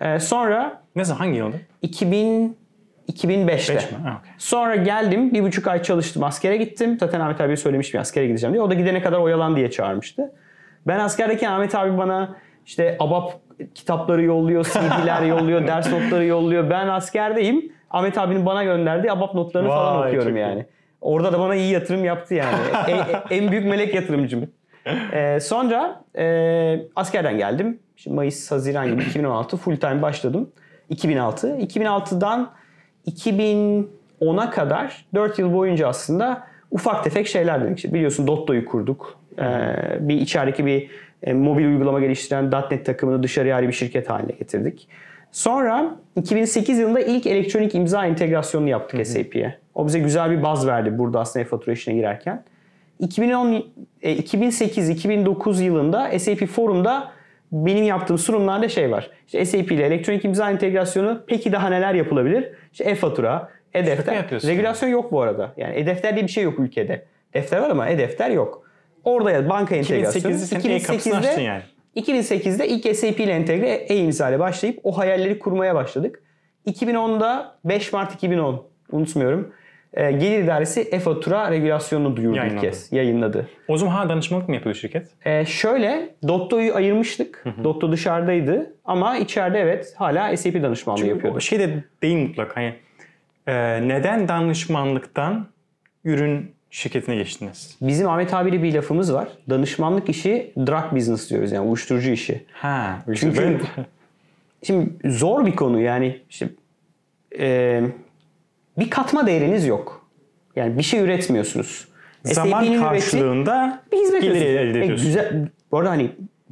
Ee, sonra zaman hangi yılda? 2000 2005'te. Beş mi? Ha, okey. Sonra geldim bir buçuk ay çalıştım askere gittim. Zaten Ahmet abi söylemiştim askere gideceğim diye. O da gidene kadar oyalan diye çağırmıştı. Ben askerdeyken Ahmet abi bana işte ABAP kitapları yolluyor, CD'ler [LAUGHS] yolluyor, ders notları yolluyor. Ben askerdeyim. Ahmet abinin bana gönderdiği ABAP notlarını falan Vay, okuyorum çok iyi. yani. Orada da bana iyi yatırım yaptı yani. en, en büyük melek yatırımcım. Ee, sonra e, askerden geldim. Şimdi Mayıs, Haziran gibi 2016 full time başladım. 2006. 2006'dan 2010'a kadar 4 yıl boyunca aslında ufak tefek şeyler dedik. İşte biliyorsun Dotto'yu kurduk. Ee, bir içerideki bir e, mobil uygulama geliştiren .NET takımını dışarıya ayrı bir şirket haline getirdik. Sonra 2008 yılında ilk elektronik imza entegrasyonunu yaptık SAP'ye. O bize güzel bir baz verdi burada aslında e-fatura işine girerken. 2010 e, 2008-2009 yılında SAP Forum'da benim yaptığım sunumlarda şey var. İşte SAP ile elektronik imza entegrasyonu peki daha neler yapılabilir? İşte e-fatura, e-defter. Regülasyon yok bu arada. Yani e-defter diye bir şey yok ülkede. Defter var ama e-defter yok. Orada ya banka entegrasyonu. 2008'de sen e-kapısını açtın yani. 2008'de ilk SAP ile entegre e-imza ile başlayıp o hayalleri kurmaya başladık. 2010'da 5 Mart 2010 unutmuyorum. E, Gelir İdaresi e-fatura regülasyonunu duyurdu ilk Yayınladı. kez. Yayınladı. O zaman hala danışmanlık mı yapıyordu şirket? E, şöyle Dotto'yu ayırmıştık. Dotto dışarıdaydı ama içeride evet hala SAP danışmanlığı yapıyordu. O şey de değil mutlak. Hani e, neden danışmanlıktan ürün şirketine geçtiniz? Bizim Ahmet abiyle bir lafımız var. Danışmanlık işi drug business diyoruz yani uyuşturucu işi. Ha. Çünkü ben- [LAUGHS] Şimdi zor bir konu yani işte e, bir katma değeriniz yok. Yani bir şey üretmiyorsunuz. zaman SAP'nin ürettiği karşılığında bir hizmet gelir elde E, ediyorsun. güzel. Bu arada hani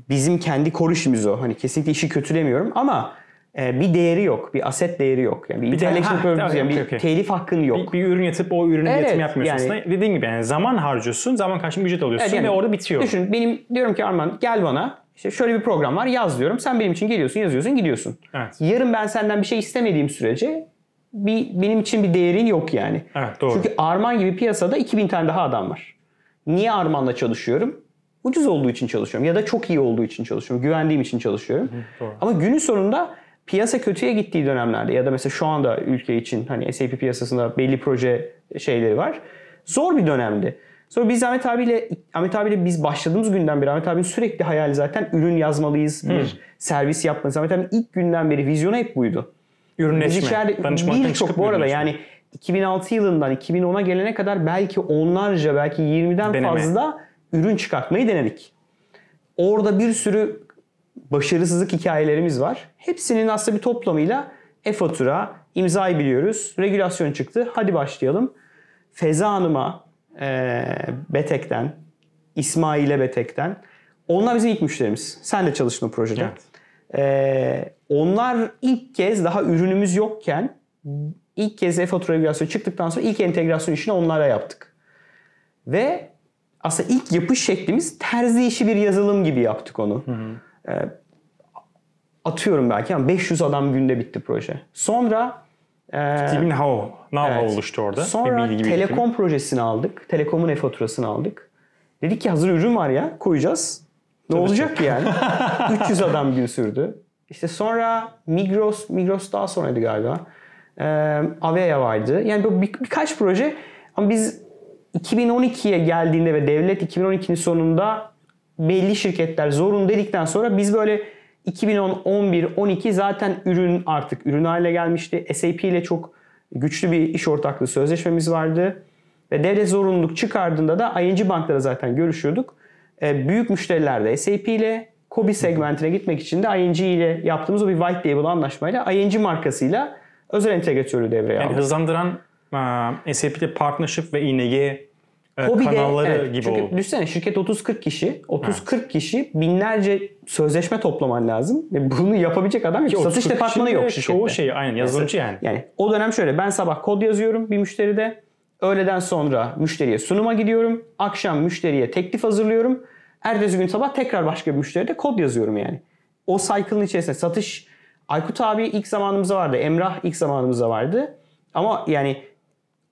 bizim kendi core işimiz o. Hani kesinlikle işi kötülemiyorum ama e, bir değeri yok. Bir aset değeri yok. Yani bir, de- intellectual ha, property, tamam, yani bir okey. telif hakkın yok. bir, bir ürün yatıp o ürünü Evet, yatırım yapmıyorsun yani-. Dediğin gibi yani zaman harcıyorsun, zaman karşılığında ücret alıyorsun Evet, yani ve orada bitiyor. Düşün benim diyorum ki Arman gel bana işte şöyle bir program var yaz diyorum. Sen benim için geliyorsun yazıyorsun gidiyorsun. Evet. Yarın ben senden bir şey istemediğim sürece bir, benim için bir değerin yok yani. Evet doğru. Çünkü Arman gibi piyasada 2000 tane daha adam var. Niye Arman'la çalışıyorum? Ucuz olduğu için çalışıyorum ya da çok iyi olduğu için çalışıyorum. Güvendiğim için çalışıyorum. doğru. Ama günün sonunda piyasa kötüye gittiği dönemlerde ya da mesela şu anda ülke için hani SAP piyasasında belli proje şeyleri var. Zor bir dönemdi. Sonra biz Ahmet abiyle Ahmet abiyle biz başladığımız günden beri Ahmet abinin sürekli hayali zaten ürün yazmalıyız, bir servis yapmalıyız. Ahmet abinin ilk günden beri vizyonu hep buydu. Ürünleşme. içeride danışmanlıktan birçok bu arada ürünleşme. yani 2006 yılından 2010'a gelene kadar belki onlarca belki 20'den Deneme. fazla ürün çıkartmayı denedik. Orada bir sürü başarısızlık hikayelerimiz var. Hepsinin aslında bir toplamıyla e-fatura, imzayı biliyoruz, regülasyon çıktı, hadi başlayalım. Feza Hanım'a, e, Betek'ten, İsmail'e Betek'ten, onlar bizim ilk müşterimiz. Sen de çalıştın o projede. Evet. Ee, onlar ilk kez daha ürünümüz yokken ilk kez e-fatura regülasyonu çıktıktan sonra ilk entegrasyon işini onlara yaptık. Ve aslında ilk yapış şeklimiz terzi işi bir yazılım gibi yaptık onu. Ee, atıyorum belki ama 500 adam günde bitti proje. Sonra e, Team'in how, now Evet. oluştu orada. Sonra Bir bilgi. Telekom projesini aldık. Telekom'un e-faturasını aldık. Dedik ki hazır ürün var ya koyacağız. Ne olacak ki yani? [LAUGHS] 300 adam gün sürdü. İşte sonra Migros, Migros daha sonraydı galiba. Ee, Avea vardı. Yani bu bir, birkaç proje ama biz 2012'ye geldiğinde ve devlet 2012'nin sonunda belli şirketler zorunlu dedikten sonra biz böyle 2010, 11, 12 zaten ürün artık ürün haline gelmişti. SAP ile çok güçlü bir iş ortaklığı sözleşmemiz vardı. Ve devlet zorunluluk çıkardığında da ING banklara zaten görüşüyorduk. Ee, büyük müşterilerde SAP ile Kobi segmentine gitmek için de ING ile yaptığımız o bir white label anlaşmayla ING markasıyla özel entegratörü devreye Yani aldık. hızlandıran e, SAP ile partnership ve ING Hobi de- kanalları evet, gibi çünkü oldu. Düşünsene şirket 30-40 kişi. 30-40 kişi binlerce sözleşme toplaman lazım. Ve bunu yapabilecek adam yok. Satış 30 departmanı yok de şirkette. Çoğu şey aynen yazılımcı yani. Yani o dönem şöyle ben sabah kod yazıyorum bir müşteride. Öğleden sonra müşteriye sunuma gidiyorum. Akşam müşteriye teklif hazırlıyorum. Ertesi gün sabah tekrar başka bir müşteride kod yazıyorum yani. O cycle'ın içerisinde satış Aykut abi ilk zamanımızda vardı. Emrah ilk zamanımızda vardı. Ama yani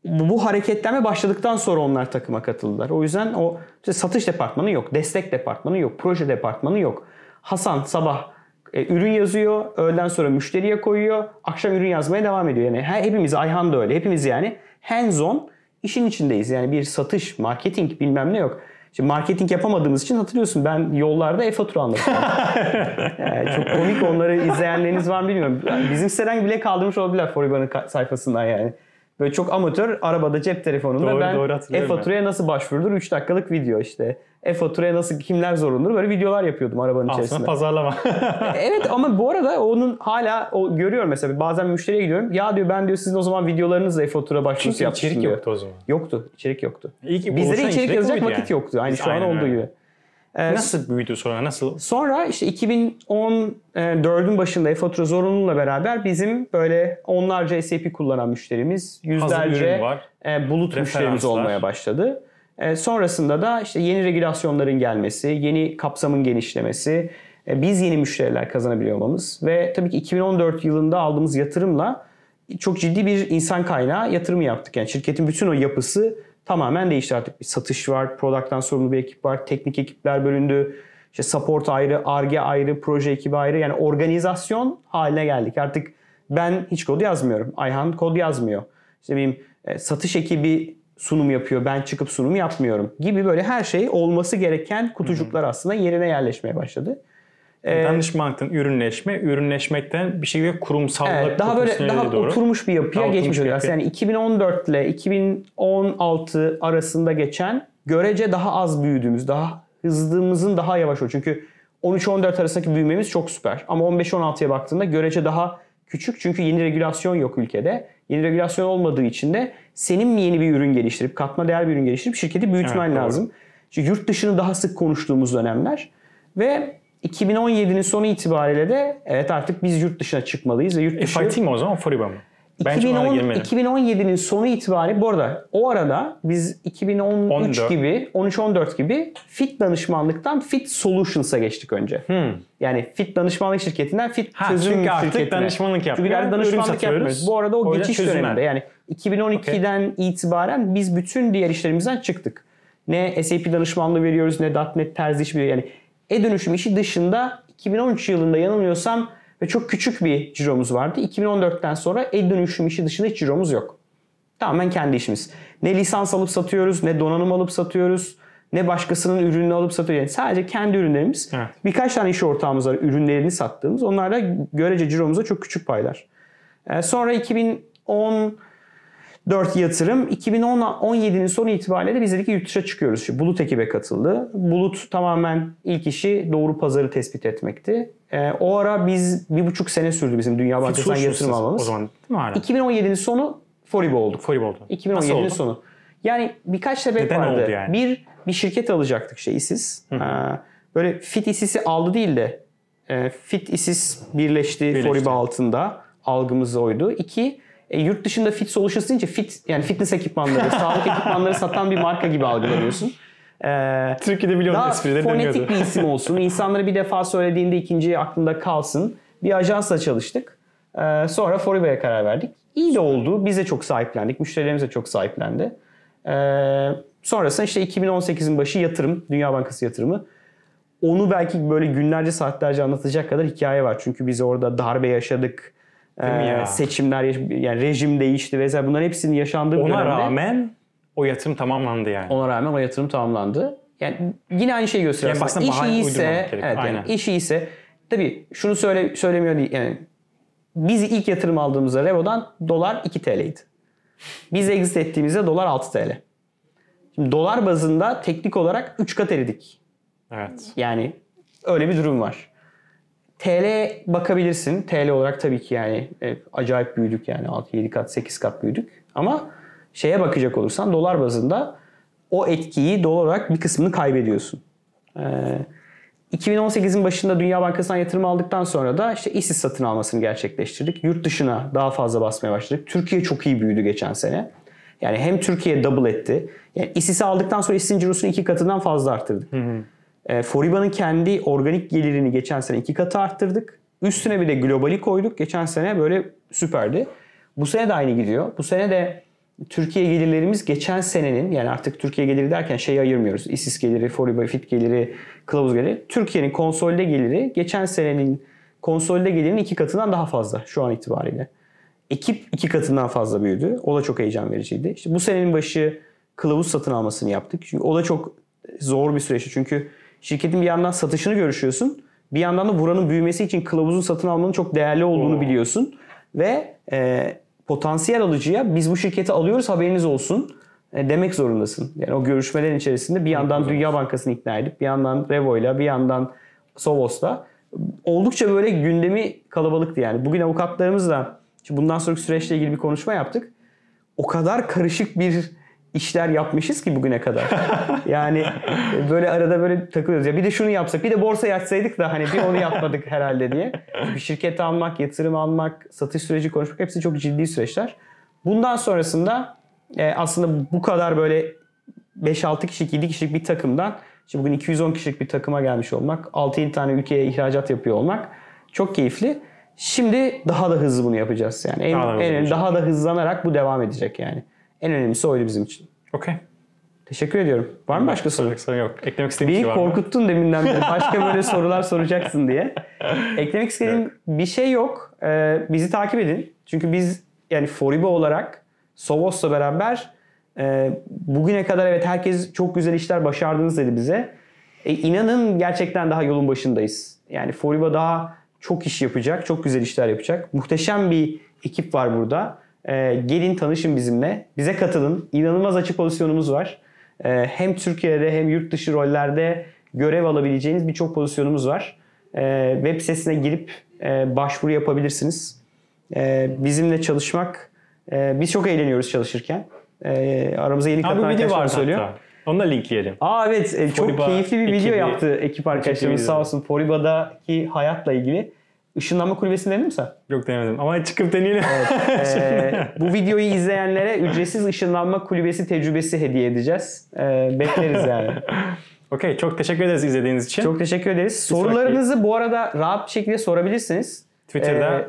bu, bu hareketlenme başladıktan sonra onlar takıma katıldılar. O yüzden o işte satış departmanı yok, destek departmanı yok, proje departmanı yok. Hasan sabah e, ürün yazıyor, öğleden sonra müşteriye koyuyor, akşam ürün yazmaya devam ediyor. Yani her, hepimiz Ayhan da öyle. Hepimiz yani hands on işin içindeyiz. Yani bir satış, marketing bilmem ne yok. Şimdi marketing yapamadığımız için hatırlıyorsun ben yollarda e-fatura anlatıyorum. [LAUGHS] yani çok komik onları izleyenleriniz var mı bilmiyorum. Yani bizim siteden bile kaldırmış olabilirler Foriba'nın sayfasından yani. Böyle çok amatör arabada cep telefonunda Doğru, ben e-faturaya nasıl başvurulur 3 dakikalık video işte. E-faturaya nasıl kimler zorundur böyle videolar yapıyordum arabanın Aslında içerisinde. pazarlama. evet ama bu arada onun hala o görüyorum mesela bazen müşteriye gidiyorum. Ya diyor ben diyor sizin o zaman videolarınızla e-fatura başvurusu yapmıştım içerik diyor. yoktu o zaman. Yoktu. içerik yoktu. İyi ki Bizde de oluşan içerik içerik yazacak vakit yani. yoktu. Aynı Biz şu an olduğu öyle. gibi. Ee, Nasıl büyüdü sonra? Nasıl? Sonra işte 2014'ün başında e-fatura zorunluluğuyla beraber bizim böyle onlarca SAP kullanan müşterimiz, yüzlerce e, bulut müşterimiz olmaya başladı. E, sonrasında da işte yeni regülasyonların gelmesi, yeni kapsamın genişlemesi, e, biz yeni müşteriler kazanabiliyor olmamız ve tabii ki 2014 yılında aldığımız yatırımla çok ciddi bir insan kaynağı yatırımı yaptık. Yani şirketin bütün o yapısı tamamen değişti artık. Bir satış var, product'tan sorumlu bir ekip var, teknik ekipler bölündü. İşte support ayrı, ARGE ayrı, proje ekibi ayrı. Yani organizasyon haline geldik. Artık ben hiç kod yazmıyorum. Ayhan kod yazmıyor. İşte benim e, satış ekibi sunum yapıyor. Ben çıkıp sunum yapmıyorum gibi böyle her şey olması gereken kutucuklar aslında yerine yerleşmeye başladı. Ee, Danışmanlıktan ürünleşme, ürünleşmekten bir şekilde kurumsallık Evet, daha böyle daha doğru. oturmuş bir yapıya Daha geçmiş oluyor. yapıya. Yani 2014 ile 2016 arasında geçen görece daha az büyüdüğümüz, daha hızlımızın daha yavaş olduğu. Çünkü 13-14 arasındaki büyümemiz çok süper. Ama 15-16'ya baktığında görece daha küçük. Çünkü yeni regülasyon yok ülkede. Yeni regülasyon olmadığı için de senin mi yeni bir ürün geliştirip, katma değer bir ürün geliştirip şirketi büyütmen Evet, doğru. lazım. Çünkü yurt dışını daha sık konuştuğumuz dönemler. Ve 2017'nin sonu itibariyle de evet artık biz yurt dışına çıkmalıyız ve yurt dışı... FIT mi o zaman Foriba mı? Bence ona 2010, girmeli. 2017'nin sonu itibariyle bu arada o arada biz 2013 14. gibi 13-14 gibi Fit danışmanlıktan Fit Solutions'a geçtik önce. Yani Fit danışmanlık şirketinden Fit Hmm. Ha, çözüm çünkü artık şirketine. danışmanlık Çünkü yapıyor, ileride ürün danışmanlık satıyoruz. yapmıyoruz. Bu arada o, O geçiş çözümler. döneminde yani 2012'den itibaren biz bütün diğer işlerimizden çıktık. Ne SAP danışmanlığı veriyoruz ne .NET terzi işi veriyoruz. Yani e-dönüşüm işi dışında 2013 yılında yanılmıyorsam ve çok küçük bir ciromuz vardı. 2014'ten sonra e-dönüşüm işi dışında hiç ciromuz yok. Tamamen kendi işimiz. Ne lisans alıp satıyoruz, ne donanım alıp satıyoruz, ne başkasının ürününü alıp satıyoruz. Yani sadece kendi ürünlerimiz. Evet. Birkaç tane iş ortağımız var ürünlerini sattığımız. Onlar da görece ciromuzda çok küçük paylar. Ee, sonra 2010 4 yatırım. 2017'nin sonu itibariyle de biz dedik ki yurt dışına çıkıyoruz. Şimdi Bulut ekibe katıldı. Bulut tamamen ilk işi doğru pazarı tespit etmekti. Ee, o ara biz bir buçuk sene sürdü bizim Dünya Bankası'ndan yatırım almamız. O zaman değil mi hala? 2017'nin sonu Foriba olduk. Foriba oldu. 2017'nin oldu? sonu. Yani birkaç sebep Neden vardı. oldu yani? Bir, bir şirket alacaktık şey İSİS. Ee, böyle Fit İSİS'i aldı değil de e, Fit İSİS birleşti, Birleşti. Foriba altında. Algımız oydu. İki, e, yurt dışında Fit Solutions deyince fit yani fitness ekipmanları, [LAUGHS] sağlık ekipmanları satan bir marka gibi algılanıyorsun. Ee, Türkiye'de milyon daha esprileri fonetik dönüyordu. bir isim [LAUGHS] olsun. İnsanları bir defa söylediğinde ikinci aklında kalsın. Bir ajansla çalıştık. Ee, sonra Foriba'ya karar verdik. İyi de oldu. Biz de çok sahiplendik. Müşterilerimiz de çok sahiplendi. Ee, sonrasında işte 2018'in başı yatırım, Dünya Bankası yatırımı. Onu belki böyle günlerce saatlerce anlatacak kadar hikaye var. Çünkü biz orada darbe yaşadık. Ee, ya? seçimler, yani rejim değişti vesaire. Bunların hepsinin yaşandığı Ona dönemde. rağmen o yatırım tamamlandı yani. Ona rağmen o yatırım tamamlandı. Yani yine aynı şeyi gösteriyor. Yani aslında. İş iyiyse, evet yani iş iyiyse tabii şunu söyle söylemiyor değil. Yani biz ilk yatırım aldığımızda Revo'dan dolar 2 TL'ydi. Biz exit ettiğimizde dolar 6 TL. Şimdi dolar bazında teknik olarak 3 kat eridik. Evet. Yani öyle bir durum var. TL bakabilirsin. TL olarak tabii ki yani e, acayip büyüdük yani 6-7 kat 8 kat büyüdük. Ama şeye bakacak olursan dolar bazında o etkiyi dolar olarak bir kısmını kaybediyorsun. Ee, 2018'in başında Dünya Bankası'ndan yatırım aldıktan sonra da işte İSİS satın almasını gerçekleştirdik. Yurt dışına daha fazla basmaya başladık. Türkiye çok iyi büyüdü geçen sene. Yani hem Türkiye double etti. Yani İSİS'i aldıktan sonra İSİS'in cirosunu iki katından fazla arttırdık. E, Foriba'nın kendi organik gelirini geçen sene iki katı arttırdık. Üstüne bir de globali koyduk. Geçen sene böyle süperdi. Bu sene de aynı gidiyor. Bu sene de Türkiye gelirlerimiz geçen senenin yani artık Türkiye geliri derken şeyi ayırmıyoruz. İSİS geliri, Foriba Fit geliri, kılavuz geliri. Türkiye'nin konsolide geliri geçen senenin konsolide gelirinin iki katından daha fazla şu an itibariyle. Ekip iki katından fazla büyüdü. O da çok heyecan vericiydi. İşte bu senenin başı kılavuz satın almasını yaptık. Çünkü o da çok zor bir süreçti. Çünkü şirketin bir yandan satışını görüşüyorsun. Bir yandan da buranın büyümesi için kılavuzun satın almanın çok değerli olduğunu Oo. biliyorsun. Ve e, potansiyel alıcıya biz bu şirketi alıyoruz haberiniz olsun e, demek zorundasın. Yani o görüşmelerin içerisinde bir yandan Dünya Bankası'nı ikna edip bir yandan Revo'yla bir yandan Sovos'la oldukça böyle gündemi kalabalıktı yani. Bugün avukatlarımızla bundan sonraki süreçle ilgili bir konuşma yaptık. O kadar karışık bir işler yapmışız ki bugüne kadar. [LAUGHS] yani e, böyle arada böyle takılıyoruz. Ya bir de şunu yapsak, bir de borsa açsaydık da hani bir onu yapmadık herhalde diye. Bir şirket almak, yatırım almak, satış süreci konuşmak hepsi çok ciddi süreçler. Bundan sonrasında e, aslında bu kadar böyle 5-6 kişilik, 7 kişilik bir takımdan işte bugün 210 kişilik bir takıma gelmiş olmak, 6-7 tane ülkeye ihracat yapıyor olmak çok keyifli. Şimdi daha da hızlı bunu yapacağız yani. En, Daha en- daha da hızlanarak bu devam edecek yani. En önemlisi oydu bizim için. Okey. Teşekkür ediyorum. Var mı başka soru? Yok. Eklemek istediğin bir şey var mı? korkuttun deminden beri. Başka böyle [LAUGHS] sorular soracaksın diye. Eklemek istediğim bir şey yok. Ee, bizi takip edin. Çünkü biz yani Foribo olarak Sovos'la beraber e, bugüne kadar evet herkes çok güzel işler başardınız dedi bize. E, inanın gerçekten daha yolun başındayız. Yani Foribo daha çok iş yapacak, çok güzel işler yapacak. Muhteşem bir ekip var burada. E, gelin tanışın bizimle. Bize katılın. İnanılmaz açık pozisyonumuz var. E, hem Türkiye'de hem yurt dışı rollerde görev alabileceğiniz birçok pozisyonumuz var. E, web sitesine girip e, başvuru yapabilirsiniz. E, bizimle çalışmak, e, biz çok eğleniyoruz çalışırken. E, aramıza yeni katılan arkadaşlar var söylüyor. hatta. Onu da linkleyelim. Aa evet e, çok Foriba keyifli bir video ekibi- yaptı ekip arkadaşlarımız sağ olsun. Foriba'daki hayatla ilgili. Işınlanma kulübesini denedin mi sen? Yok denemedim ama çıkıp deneyelim. [LAUGHS] Ee, bu videoyu izleyenlere ücretsiz ışınlanma kulübesi tecrübesi hediye edeceğiz. Ee, bekleriz yani. [LAUGHS] Okey çok teşekkür ederiz izlediğiniz için. Çok teşekkür ederiz. sonraki- Sorularınızı bu arada rahat bir şekilde sorabilirsiniz. Twitter'da Ee,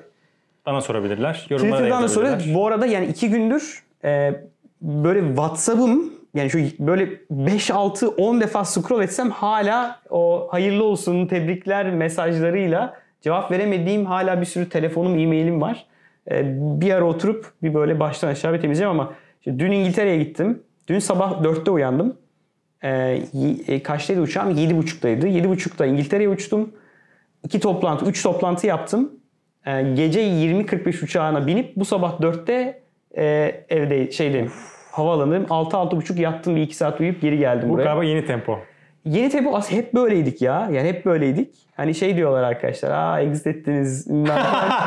bana sorabilirler. Yorumlara Twitter'dan da soru. yazabilirler. Bu arada yani iki gündür e, böyle WhatsApp'ım yani şu böyle 5 6 10 defa scroll etsem hala o hayırlı olsun tebrikler mesajlarıyla cevap veremediğim hala bir sürü telefonum, e-mailim var. E, bir ara oturup bir böyle baştan aşağı bir temizleyeceğim ama işte dün İngiltere'ye gittim. Dün sabah 4'te uyandım. E, y- e, kaçtaydı uçağım? 7.30'daydı. 7.30'da İngiltere'ye uçtum. İki toplantı, üç toplantı yaptım. Ee, gece 20.45 uçağına binip bu sabah 4'te e, evde şeydeyim. Havaalanındayım. 6-6.30 yattım bir 2 saat uyuyup geri geldim Bu buraya. galiba yeni tempo. Yeni tempo aslında hep böyleydik ya. Yani hep böyleydik. Hani şey diyorlar arkadaşlar. Aa exit ettiniz. [LAUGHS]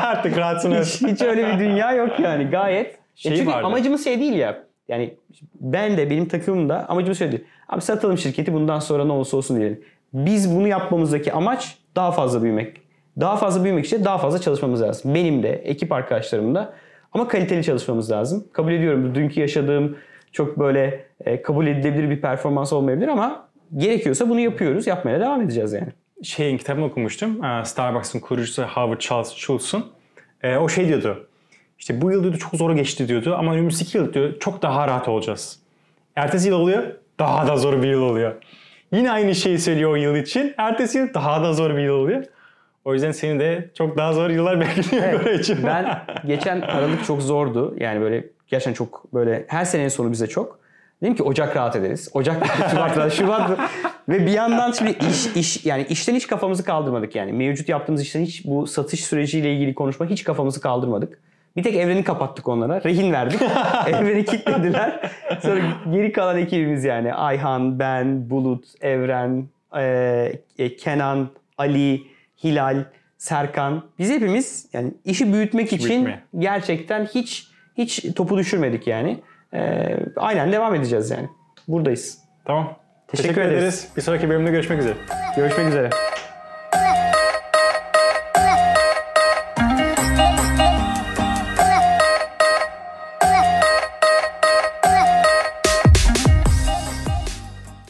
Artık rahatsınız. hiç, hiç öyle bir dünya yok yani. Gayet. Şey Ya çünkü vardı. amacımız şey değil ya. Yani ben de benim takımım da amacımız şey değil. Abi satalım şirketi bundan sonra ne olursa olsun diyelim. Biz bunu yapmamızdaki amaç daha fazla büyümek. Daha fazla büyümek için daha fazla çalışmamız lazım. Benim de, ekip arkadaşlarım da. Ama kaliteli çalışmamız lazım. Kabul ediyorum dünkü yaşadığım çok böyle e, kabul edilebilir bir performans olmayabilir ama gerekiyorsa bunu yapıyoruz. Yapmaya devam edeceğiz yani. Şeyin kitabını okumuştum. Ee, Starbucks'ın kurucusu Howard Charles Schultz'un. Ee, O şey diyordu. İşte bu yıl diyordu çok zor geçti diyordu ama önümüzdeki yıl diyor çok daha rahat olacağız. Ertesi yıl oluyor daha da zor bir yıl oluyor. Yine aynı şeyi söylüyor o yıl için. Ertesi yıl daha da zor bir yıl oluyor. O yüzden seni de çok daha zor yıllar [LAUGHS] bekliyor böyle için. Ben geçen Aralık çok zordu. Yani böyle gerçekten çok böyle her senenin sonu bize çok. Dedim ki Ocak rahat ederiz. Ocak [LAUGHS] Şubat rahat, Şubat ve bir yandan şimdi iş iş yani işten hiç kafamızı kaldırmadık yani. Mevcut yaptığımız işten hiç bu satış süreciyle ilgili konuşmak hiç kafamızı kaldırmadık. Bir tek evreni kapattık onlara. Rehin verdik. [LAUGHS] evreni kilitlediler. Sonra geri kalan ekibimiz yani Ayhan, ben, Bulut, Evren, e, e, Kenan, Ali, Hilal, Serkan. Biz hepimiz yani işi büyütmek için büyütmeye. gerçekten hiç hiç topu düşürmedik yani. Ee, aynen devam edeceğiz yani. Buradayız. Tamam. Teşekkür ederiz. Bir sonraki bölümde görüşmek üzere. Görüşmek üzere.